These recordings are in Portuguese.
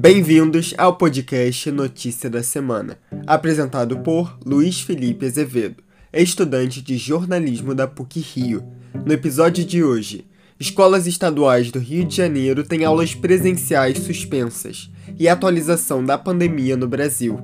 Bem-vindos ao podcast Notícia da Semana, apresentado por Luiz Felipe Azevedo, estudante de jornalismo da PUC Rio. No episódio de hoje, escolas estaduais do Rio de Janeiro têm aulas presenciais suspensas e atualização da pandemia no Brasil.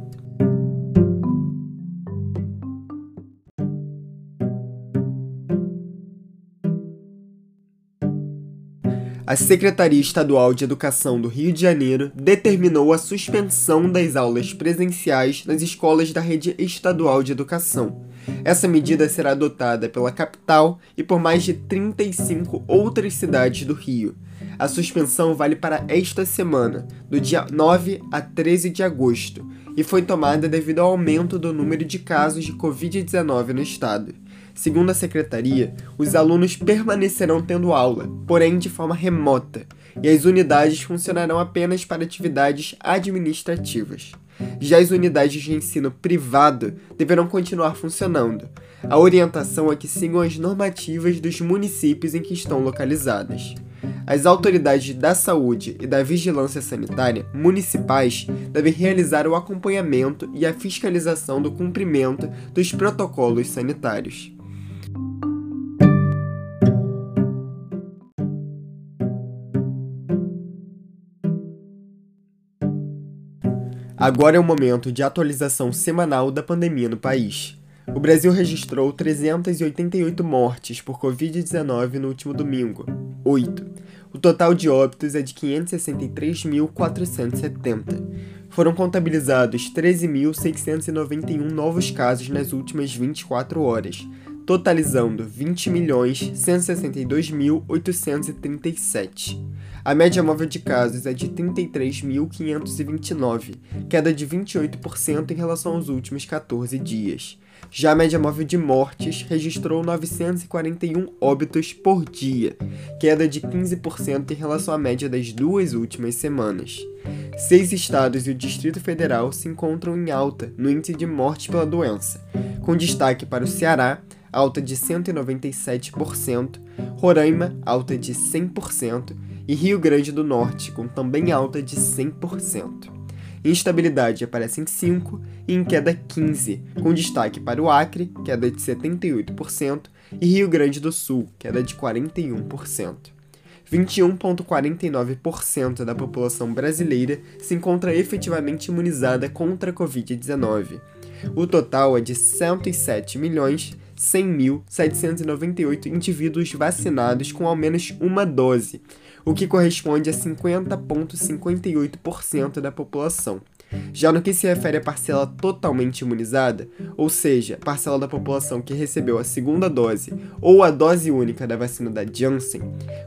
A Secretaria Estadual de Educação do Rio de Janeiro determinou a suspensão das aulas presenciais nas escolas da rede estadual de educação. Essa medida será adotada pela capital e por mais de 35 outras cidades do Rio. A suspensão vale para esta semana, do dia 9 a 13 de agosto, e foi tomada devido ao aumento do número de casos de Covid-19 no estado. Segundo a secretaria, os alunos permanecerão tendo aula, porém de forma remota, e as unidades funcionarão apenas para atividades administrativas. Já as unidades de ensino privado deverão continuar funcionando. A orientação é que sigam as normativas dos municípios em que estão localizadas. As autoridades da saúde e da vigilância sanitária municipais devem realizar o acompanhamento e a fiscalização do cumprimento dos protocolos sanitários. Agora é o momento de atualização semanal da pandemia no país. O Brasil registrou 388 mortes por Covid-19 no último domingo. 8. O total de óbitos é de 563.470. Foram contabilizados 13.691 novos casos nas últimas 24 horas, totalizando 20.162.837. A média móvel de casos é de 33.529, queda de 28% em relação aos últimos 14 dias. Já a média móvel de mortes registrou 941 óbitos por dia, queda de 15% em relação à média das duas últimas semanas. Seis estados e o Distrito Federal se encontram em alta no índice de morte pela doença, com destaque para o Ceará, alta de 197%, Roraima, alta de 100%, e Rio Grande do Norte, com também alta de 100%. Instabilidade aparece em 5 e em queda 15, com destaque para o Acre, queda de 78%, e Rio Grande do Sul, queda de 41%. 21,49% da população brasileira se encontra efetivamente imunizada contra a Covid-19. O total é de 107 milhões 100.798 indivíduos vacinados com ao menos uma dose, o que corresponde a 50,58% da população. Já no que se refere à parcela totalmente imunizada, ou seja, parcela da população que recebeu a segunda dose ou a dose única da vacina da Janssen,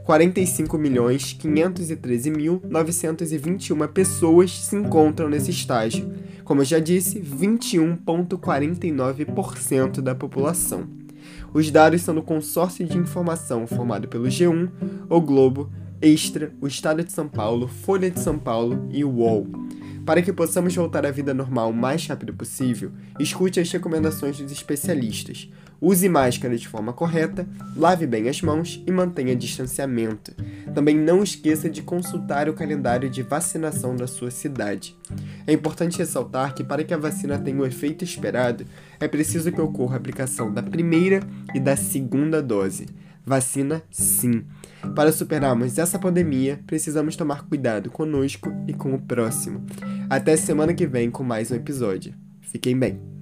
45.513.921 pessoas se encontram nesse estágio. Como eu já disse, 21,49% da população. Os dados são do consórcio de informação formado pelo G1, O Globo, Extra, o Estado de São Paulo, Folha de São Paulo e o UOL. Para que possamos voltar à vida normal o mais rápido possível, escute as recomendações dos especialistas. Use máscara de forma correta, lave bem as mãos e mantenha distanciamento. Também não esqueça de consultar o calendário de vacinação da sua cidade. É importante ressaltar que, para que a vacina tenha o efeito esperado, é preciso que ocorra a aplicação da primeira e da segunda dose. Vacina, sim. Para superarmos essa pandemia, precisamos tomar cuidado conosco e com o próximo. Até semana que vem com mais um episódio. Fiquem bem!